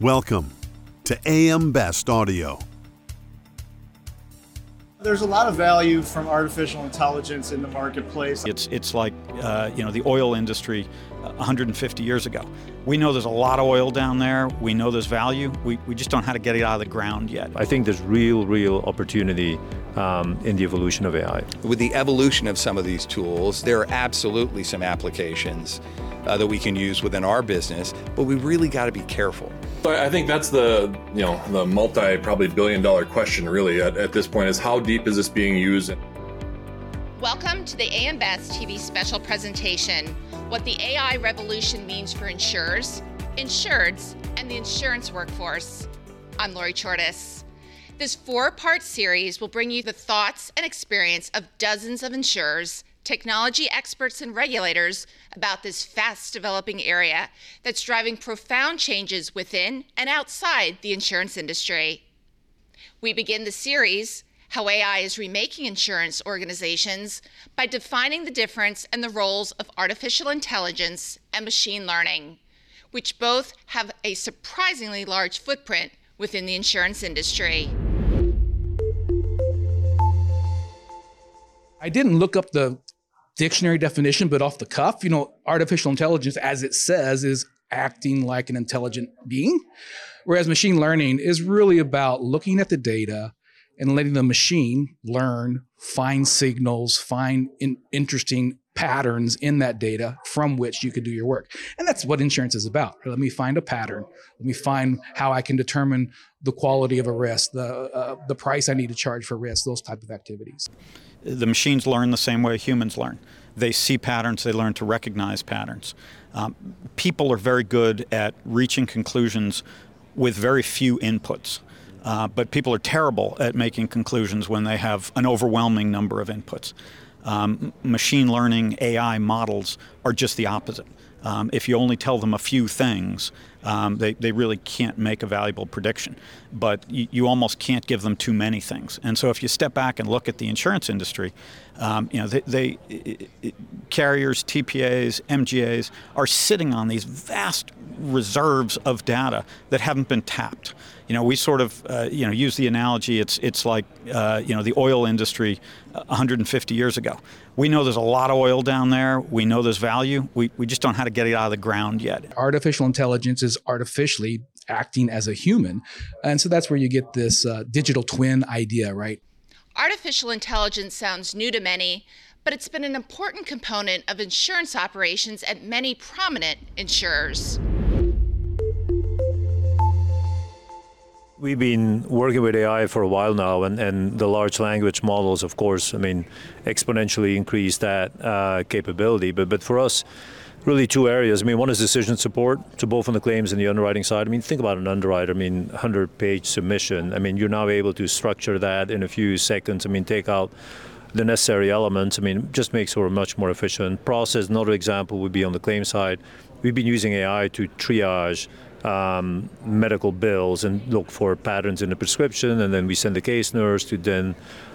Welcome to AM Best Audio. There's a lot of value from artificial intelligence in the marketplace. It's it's like uh, you know the oil industry uh, 150 years ago. We know there's a lot of oil down there. We know there's value. We, we just don't know how to get it out of the ground yet. I think there's real, real opportunity um, in the evolution of AI. With the evolution of some of these tools, there are absolutely some applications uh, that we can use within our business, but we really got to be careful. So I think that's the you know the multi probably billion dollar question really at, at this point is how deep is this being used? Welcome to the AM Best TV special presentation What the AI Revolution Means for Insurers, Insureds, and the Insurance Workforce. I'm Lori Chordas. This four part series will bring you the thoughts and experience of dozens of insurers, technology experts, and regulators about this fast developing area that's driving profound changes within and outside the insurance industry. We begin the series how AI is remaking insurance organizations by defining the difference and the roles of artificial intelligence and machine learning, which both have a surprisingly large footprint within the insurance industry. I didn't look up the dictionary definition, but off the cuff, you know, artificial intelligence, as it says, is acting like an intelligent being. Whereas machine learning is really about looking at the data and letting the machine learn, find signals, find in interesting patterns in that data from which you could do your work. And that's what insurance is about. Let me find a pattern. Let me find how I can determine the quality of a risk, the uh, the price I need to charge for risk, those type of activities. The machines learn the same way humans learn. They see patterns, they learn to recognize patterns. Um, people are very good at reaching conclusions with very few inputs. Uh, but people are terrible at making conclusions when they have an overwhelming number of inputs. Um, machine learning AI models are just the opposite. Um, if you only tell them a few things, um, they, they really can't make a valuable prediction. But you, you, almost can't give them too many things. And so if you step back and look at the insurance industry, um, you know, they, they it, it, carriers, TPAs, MGAs are sitting on these vast reserves of data that haven't been tapped you know, we sort of, uh, you know, use the analogy. It's it's like, uh, you know, the oil industry 150 years ago. We know there's a lot of oil down there. We know there's value. We we just don't know how to get it out of the ground yet. Artificial intelligence is artificially acting as a human, and so that's where you get this uh, digital twin idea, right? Artificial intelligence sounds new to many, but it's been an important component of insurance operations at many prominent insurers. We've been working with AI for a while now, and, and the large language models, of course, I mean, exponentially increase that uh, capability. But, but for us, really two areas. I mean, one is decision support, so both on the claims and the underwriting side. I mean, think about an underwriter. I mean, 100-page submission. I mean, you're now able to structure that in a few seconds. I mean, take out the necessary elements. I mean, just makes for a much more efficient process. Another example would be on the claim side. We've been using AI to triage um, medical bills and look for patterns in the prescription, and then we send the case nurse to then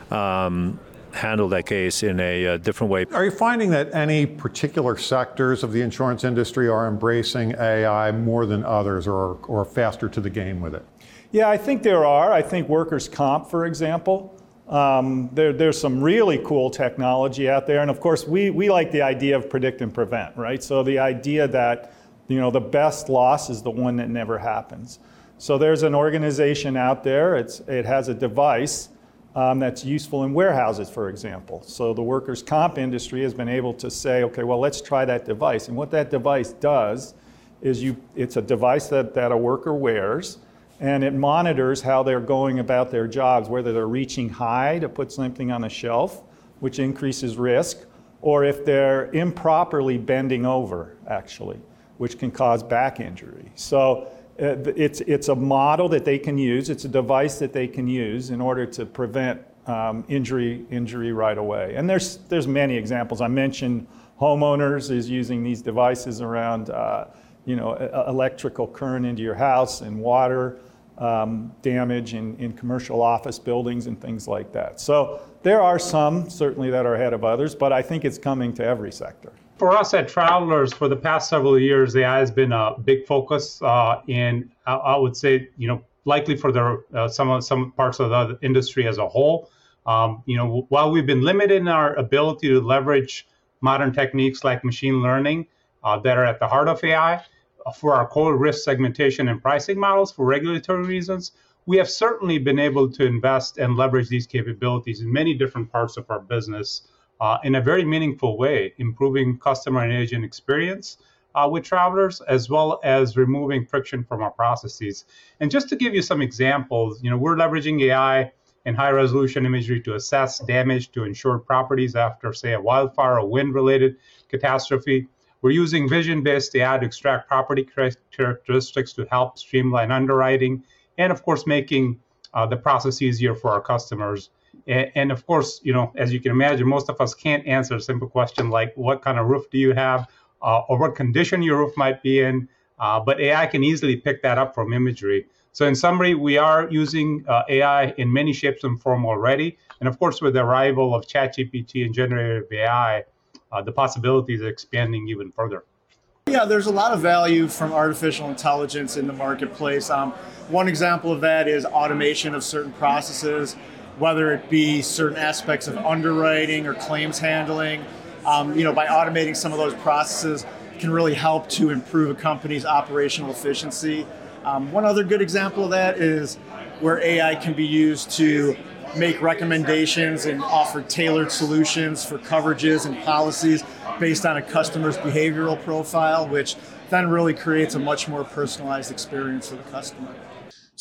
um, handle that case in a, a, uh, different way. Are you finding that any particular sectors of the insurance industry are embracing AI more than others or, or faster to the game with it? Yeah, I think there are. I think workers' comp, for example, um, there, there's some really cool technology out there. And of course, we, we like the idea of predict and prevent, right? So the idea that you know, the best loss is the one that never happens. So there's an organization out there, it's, it has a device um, that's useful in warehouses, for example. So the workers' comp industry has been able to say, okay, well, let's try that device. And what that device does is you, it's a device that, that a worker wears, and it monitors how they're going about their jobs, whether they're reaching high to put something on a shelf, which increases risk, or if they're improperly bending over, actually which can cause back injury. So uh, it's, it's a model that they can use, it's a device that they can use in order to prevent um, injury, injury right away. And there's, there's many examples. I mentioned homeowners is using these devices around uh, you know, electrical current into your house and water um, damage in, in commercial office buildings and things like that. So there are some certainly that are ahead of others, but I think it's coming to every sector. For us at Travelers, for the past several years, AI has been a big focus, uh, I, I, would say, you know, likely for the uh, some some parts of the industry as a whole. Um, you know, while we've been limited in our ability to leverage modern techniques like machine learning uh, that are at the heart of AI uh, for our core risk segmentation and pricing models for regulatory reasons, we have certainly been able to invest and leverage these capabilities in many different parts of our business uh, in a very meaningful way, improving customer and agent experience uh, with travelers, as well as removing friction from our processes. And just to give you some examples, you know, we're leveraging AI and high resolution imagery to assess damage to insured properties after, say, a wildfire or wind related catastrophe. We're using vision based AI to extract property characteristics to help streamline underwriting and, of course, making uh, the process easier for our customers. And, of course, you know, as you can imagine, most of us can't answer a simple question like, what kind of roof do you have uh, or what condition your roof might be in? Uh, but AI can easily pick that up from imagery. So in summary, we are using uh, AI in many shapes and form already. And of course, with the arrival of ChatGPT and generative AI, uh, the possibilities are expanding even further. Yeah, there's a lot of value from artificial intelligence in the marketplace. Um, one example of that is automation of certain processes, whether it be certain aspects of underwriting or claims handling. Um, you know, by automating some of those processes, can really help to improve a company's operational efficiency um, one other good example of that is where AI can be used to make recommendations and offer tailored solutions for coverages and policies based on a customer's behavioral profile, which then really creates a much more personalized experience for the customer.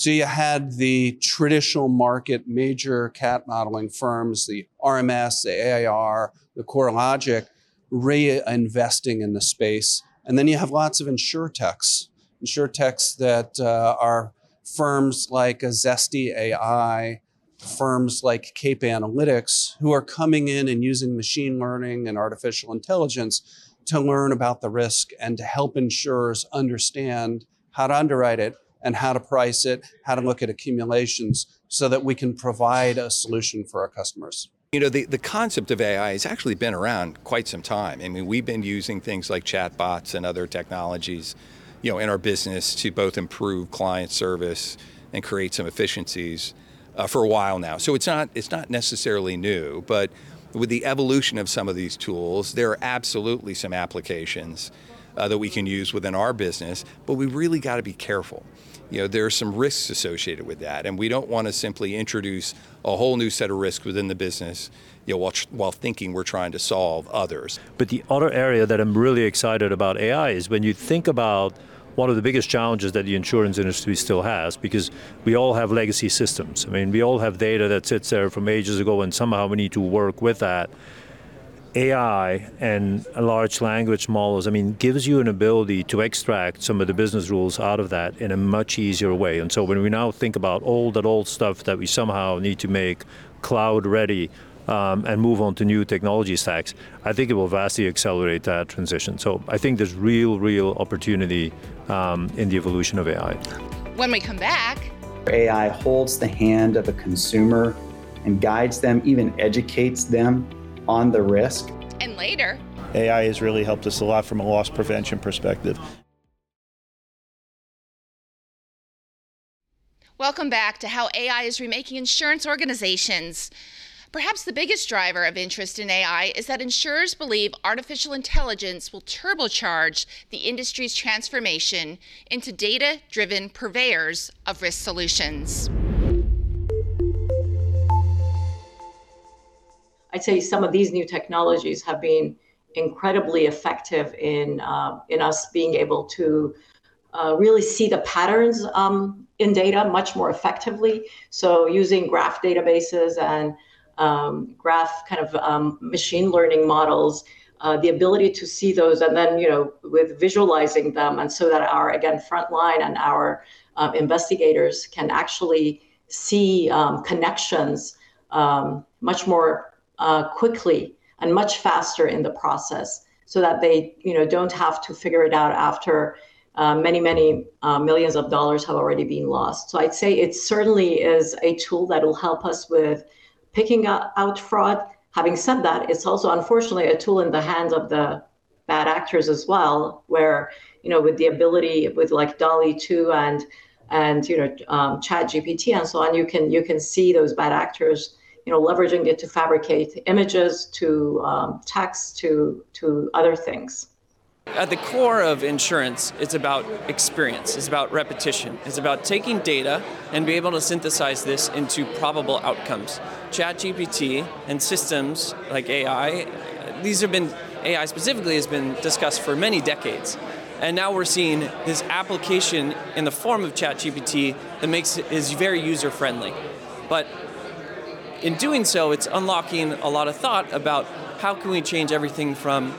So you had the traditional market major cat modeling firms, the RMS, the AIR, the CoreLogic, reinvesting in the space. And then you have lots of insurtechs insurtechs that uh, are firms like Zesty AI, firms like Cape Analytics, who are coming in and using machine learning and artificial intelligence to learn about the risk and to help insurers understand how to underwrite it and how to price it, how to look at accumulations so that we can provide a solution for our customers. You know, the, the concept of AI has actually been around quite some time. I mean, we've been using things like chatbots and other technologies you know, in our business to both improve client service and create some efficiencies uh, for a while now. So it's not it's not necessarily new, but with the evolution of some of these tools, there are absolutely some applications uh, that we can use within our business, but we really got to be careful. You know, there are some risks associated with that, and we don't want to simply introduce a whole new set of risks within the business you know, while, while thinking we're trying to solve others. But the other area that I'm really excited about AI is when you think about one of the biggest challenges that the insurance industry still has because we all have legacy systems. I mean, we all have data that sits there from ages ago, and somehow we need to work with that. AI and large language models, I mean, gives you an ability to extract some of the business rules out of that in a much easier way. And so when we now think about all that old stuff that we somehow need to make cloud ready um, and move on to new technology stacks, I think it will vastly accelerate that transition. So I think there's real, real opportunity um, in the evolution of AI. When we come back, AI holds the hand of a consumer and guides them, even educates them on the risk. And later, AI has really helped us a lot from a loss prevention perspective. Welcome back to how AI is remaking insurance organizations. Perhaps the biggest driver of interest in AI is that insurers believe artificial intelligence will turbocharge the industry's transformation into data driven purveyors of risk solutions. I'd say some of these new technologies have been incredibly effective in, uh, in us being able to uh, really see the patterns um, in data much more effectively. So, using graph databases and um, graph kind of um, machine learning models, uh, the ability to see those and then, you know, with visualizing them and so that our, again, frontline and our uh, investigators can actually see um, connections um, much more uh, quickly and much faster in the process so that they, you know, don't have to figure it out after uh, many, many uh, millions of dollars have already been lost. So I'd say it certainly is a tool that will help us with picking out fraud. Having said that, it's also unfortunately a tool in the hands of the bad actors as well, where you know with the ability with like DALL-E 2 and and you know um, Chat GPT and so on, you can you can see those bad actors you know leveraging it to fabricate images, to um, text, to to other things. At the core of insurance, it's about experience, it's about repetition, it's about taking data and be able to synthesize this into probable outcomes. ChatGPT and systems like AI, these have been, AI specifically has been discussed for many decades. And now we're seeing this application in the form of ChatGPT that makes it is very user friendly. But in doing so, it's unlocking a lot of thought about how can we change everything from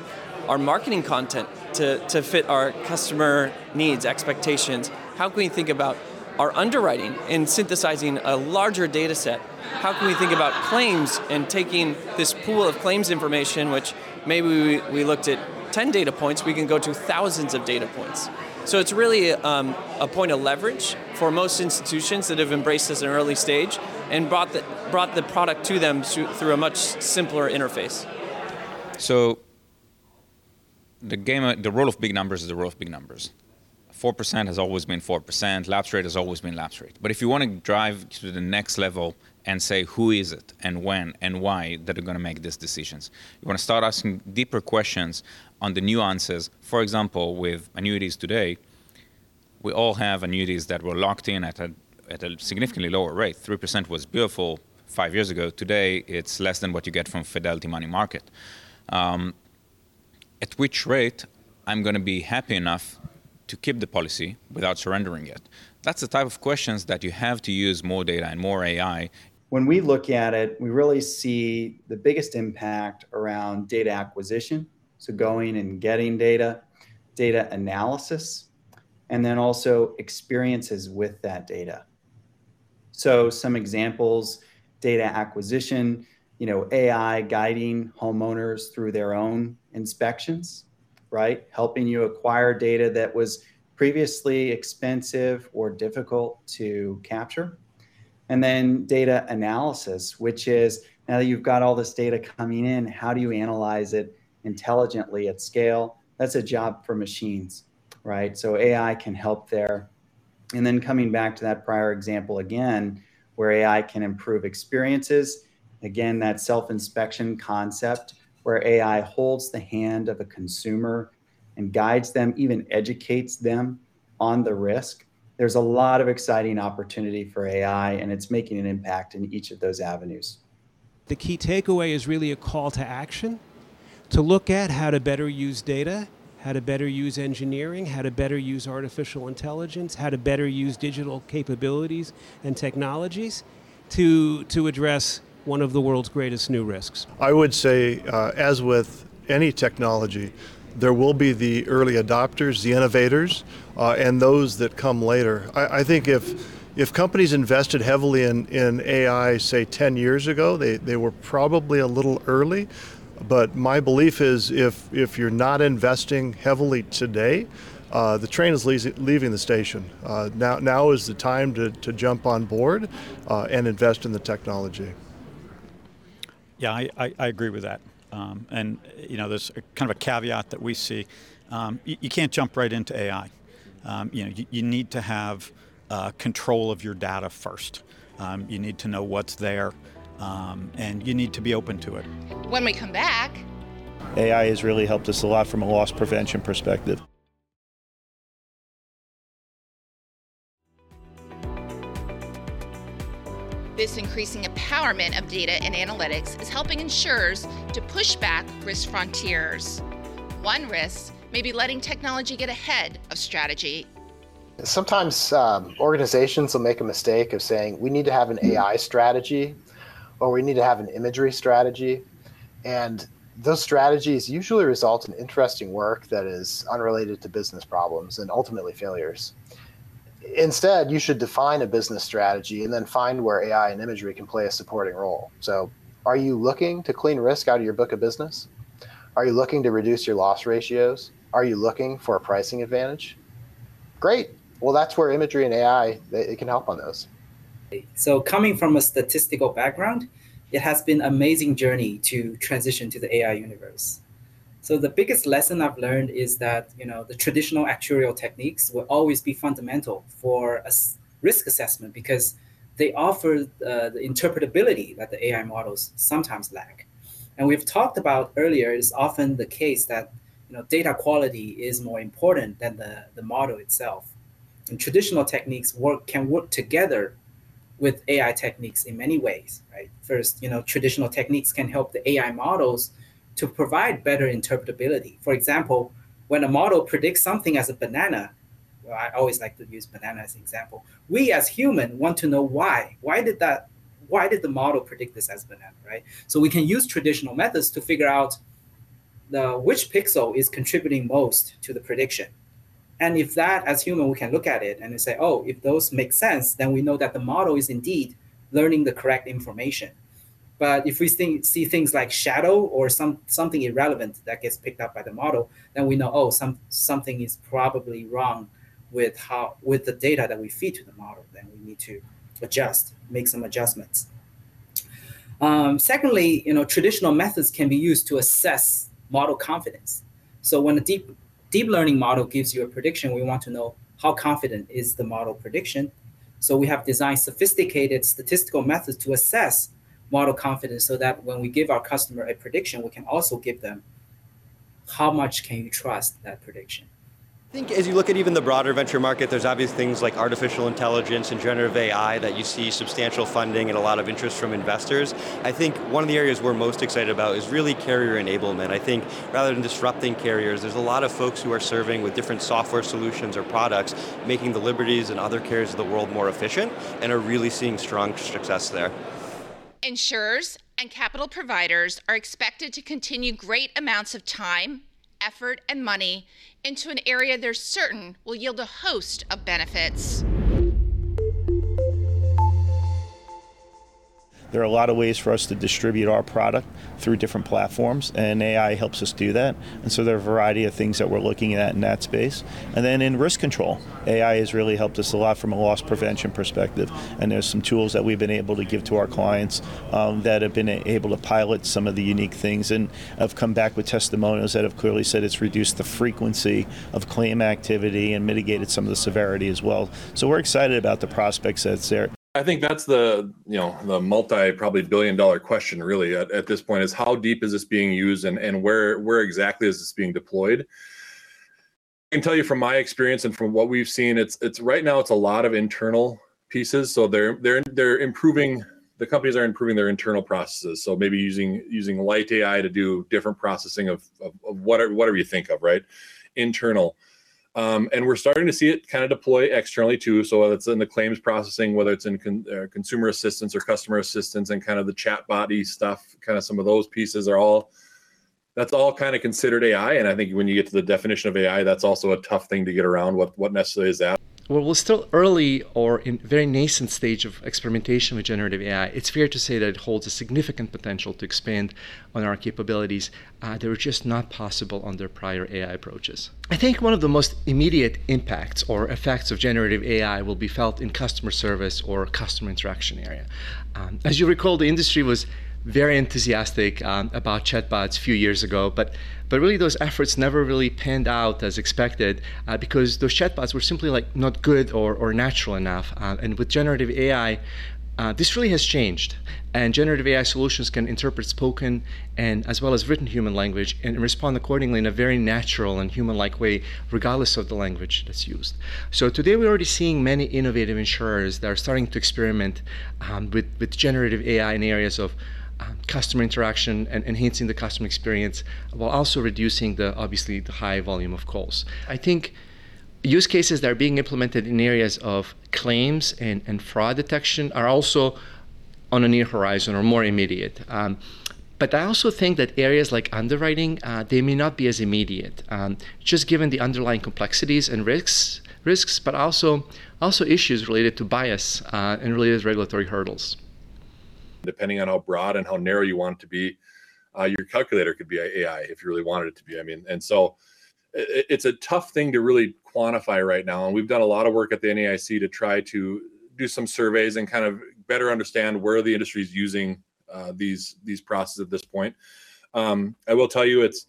our marketing content to, to fit our customer needs, expectations? How can we think about our underwriting and synthesizing a larger data set? How can we think about claims and taking this pool of claims information, which maybe we, we looked at 10 data points, we can go to thousands of data points. So it's really um, a point of leverage for most institutions that have embraced this in an early stage and brought the, brought the product to them through a much simpler interface. So the game, the role of big numbers is the role of big numbers. 4% has always been 4%, lapse rate has always been lapse rate. But if you want to drive to the next level and say who is it and when and why that are going to make these decisions, you want to start asking deeper questions on the nuances. For example, with annuities today, we all have annuities that were locked in at a, at a significantly lower rate. 3% was beautiful five years ago. Today, it's less than what you get from Fidelity Money Market. Um, at which rate I'm going to be happy enough to keep the policy without surrendering it? That's the type of questions that you have to use more data and more AI. When we look at it, we really see the biggest impact around data acquisition. So going and getting data, data analysis, and then also experiences with that data. So some examples, data acquisition, you know, AI guiding homeowners through their own inspections, right? Helping you acquire data that was previously expensive or difficult to capture. And then data analysis, which is now that you've got all this data coming in, how do you analyze it intelligently at scale? That's a job for machines, right? So AI can help there. And then coming back to that prior example again, where AI can improve experiences Again, that self inspection concept where AI holds the hand of a consumer and guides them, even educates them on the risk. There's a lot of exciting opportunity for AI, and it's making an impact in each of those avenues. The key takeaway is really a call to action to look at how to better use data, how to better use engineering, how to better use artificial intelligence, how to better use digital capabilities and technologies to, to address one of the world's greatest new risks? I would say, uh, as with any technology, there will be the early adopters, the innovators, uh, and those that come later. I, I, think if if companies invested heavily in, in AI, say 10 years ago, they, they were probably a little early. But my belief is if, if you're not investing heavily today, uh, the train is leaving the station. Uh, now, now is the time to, to jump on board uh, and invest in the technology. Yeah, I, I, I agree with that. Um, and you know, there's a, kind of a caveat that we see. Um, you, you, can't jump right into AI. Um, you know, you, you, need to have uh, control of your data first. Um, you need to know what's there, um, and you need to be open to it. When we come back, AI has really helped us a lot from a loss prevention perspective. This increasing empowerment of data and analytics is helping insurers to push back risk frontiers. One risk may be letting technology get ahead of strategy. Sometimes um, organizations will make a mistake of saying we need to have an AI strategy or we need to have an imagery strategy. And those strategies usually result in interesting work that is unrelated to business problems and ultimately failures instead, you should define a business strategy and then find where AI and imagery can play a supporting role. So, are you looking to clean risk out of your book of business? Are you looking to reduce your loss ratios? Are you looking for a pricing advantage? Great. Well, that's where imagery and AI it can help on those. So, coming from a statistical background, it has been an amazing journey to transition to the AI universe. So the biggest lesson I've learned is that you know the traditional actuarial techniques will always be fundamental for a risk assessment because they offer uh, the interpretability that the AI models sometimes lack. And we've talked about earlier, it's often the case that you know, data quality is more important than the, the model itself. And traditional techniques work can work together with AI techniques in many ways, right? First, you know, traditional techniques can help the AI models to provide better interpretability. For example, when a model predicts something as a banana, well, I always like to use banana as an example. We as human want to know why. Why did that? Why did the model predict this as banana, right? So we can use traditional methods to figure out the which pixel is contributing most to the prediction. And if that, as human, we can look at it and say, oh, if those make sense, then we know that the model is indeed learning the correct information. But if we think, see things like shadow or some something irrelevant that gets picked up by the model, then we know, oh, some something is probably wrong with how with the data that we feed to the model, then we need to adjust, make some adjustments. Um, secondly, you know, traditional methods can be used to assess model confidence. So when a deep deep learning model gives you a prediction, we want to know how confident is the model prediction. So we have designed sophisticated statistical methods to assess model confidence so that when we give our customer a prediction, we can also give them how much can you trust that prediction. I think as you look at even the broader venture market, there's obvious things like artificial intelligence and generative AI that you see substantial funding and a lot of interest from investors. I think one of the areas we're most excited about is really carrier enablement. I think rather than disrupting carriers, there's a lot of folks who are serving with different software solutions or products, making the Liberties and other carriers of the world more efficient, and are really seeing strong success there. Insurers and capital providers are expected to continue great amounts of time, effort, and money into an area they're certain will yield a host of benefits. There are a lot of ways for us to distribute our product through different platforms, and AI helps us do that. And so there are a variety of things that we're looking at in that space. And then in risk control, AI has really helped us a lot from a loss prevention perspective. And there's some tools that we've been able to give to our clients um, that have been able to pilot some of the unique things and have come back with testimonials that have clearly said it's reduced the frequency of claim activity and mitigated some of the severity as well. So we're excited about the prospects that's there. I think that's the you know the multi probably billion dollar question really at, at this point is how deep is this being used and and where where exactly is this being deployed? I can tell you from my experience and from what we've seen, it's it's right now it's a lot of internal pieces. So they're they're they're improving the companies are improving their internal processes. So maybe using using light AI to do different processing of of, of whatever whatever you think of, right? Internal. Um, and we're starting to see it kind of deploy externally too. So whether it's in the claims processing, whether it's in con- uh, consumer assistance or customer assistance, and kind of the chat body stuff, kind of some of those pieces are all that's all kind of considered AI. And I think when you get to the definition of AI, that's also a tough thing to get around. What what necessarily is that? Well, we're still early or in very nascent stage of experimentation with generative AI. It's fair to say that it holds a significant potential to expand on our capabilities uh, that were just not possible under prior AI approaches. I think one of the most immediate impacts or effects of generative AI will be felt in customer service or customer interaction area. Um, as you recall, the industry was very enthusiastic um, about chatbots a few years ago, but but really those efforts never really panned out as expected uh, because those chatbots were simply like not good or, or natural enough. Uh, and with generative AI, uh, this really has changed, and generative AI solutions can interpret spoken and as well as written human language and respond accordingly in a very natural and human-like way, regardless of the language that's used. So today we're already seeing many innovative insurers that are starting to experiment um, with, with generative AI in areas of customer interaction and enhancing the customer experience while also reducing the obviously the high volume of calls. I think use cases that are being implemented in areas of claims and, and fraud detection are also on a near horizon or more immediate. Um, but I also think that areas like underwriting, uh, they may not be as immediate, um, just given the underlying complexities and risks, risks, but also also issues related to bias uh, and related regulatory hurdles depending on how broad and how narrow you want it to be uh, your calculator could be ai if you really wanted it to be i mean and so it, it's a tough thing to really quantify right now and we've done a lot of work at the naic to try to do some surveys and kind of better understand where the industry is using uh, these these processes at this point. Um, i will tell you it's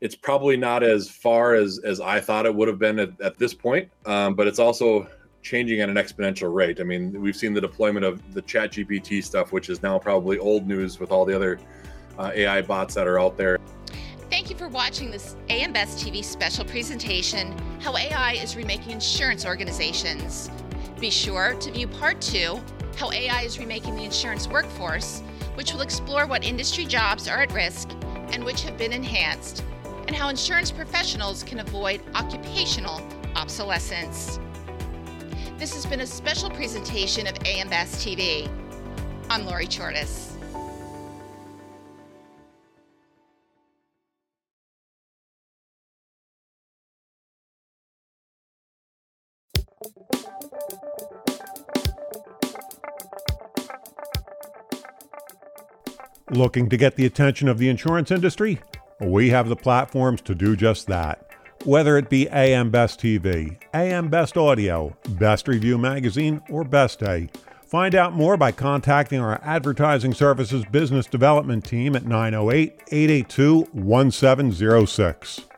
it's probably not as far as as I thought it would have been at, at this point, um, but it's also changing at an exponential rate. I mean, we've seen the deployment of the Chat GPT stuff, which is now probably old news with all the other uh, AI bots that are out there. Thank you for watching this AM Best TV special presentation, How AI is Remaking Insurance Organizations. Be sure to view part two, How AI is Remaking the Insurance Workforce, which will explore what industry jobs are at risk and which have been enhanced, and how insurance professionals can avoid occupational obsolescence. This has been a special presentation of AM TV. I'm Lori Chordas. Looking to get the attention of the insurance industry? We have the platforms to do just that. Whether it be AM Best TV, AM Best Audio, Best Review Magazine, or Best Day, find out more by contacting our Advertising Services Business Development Team at 908 882 1706.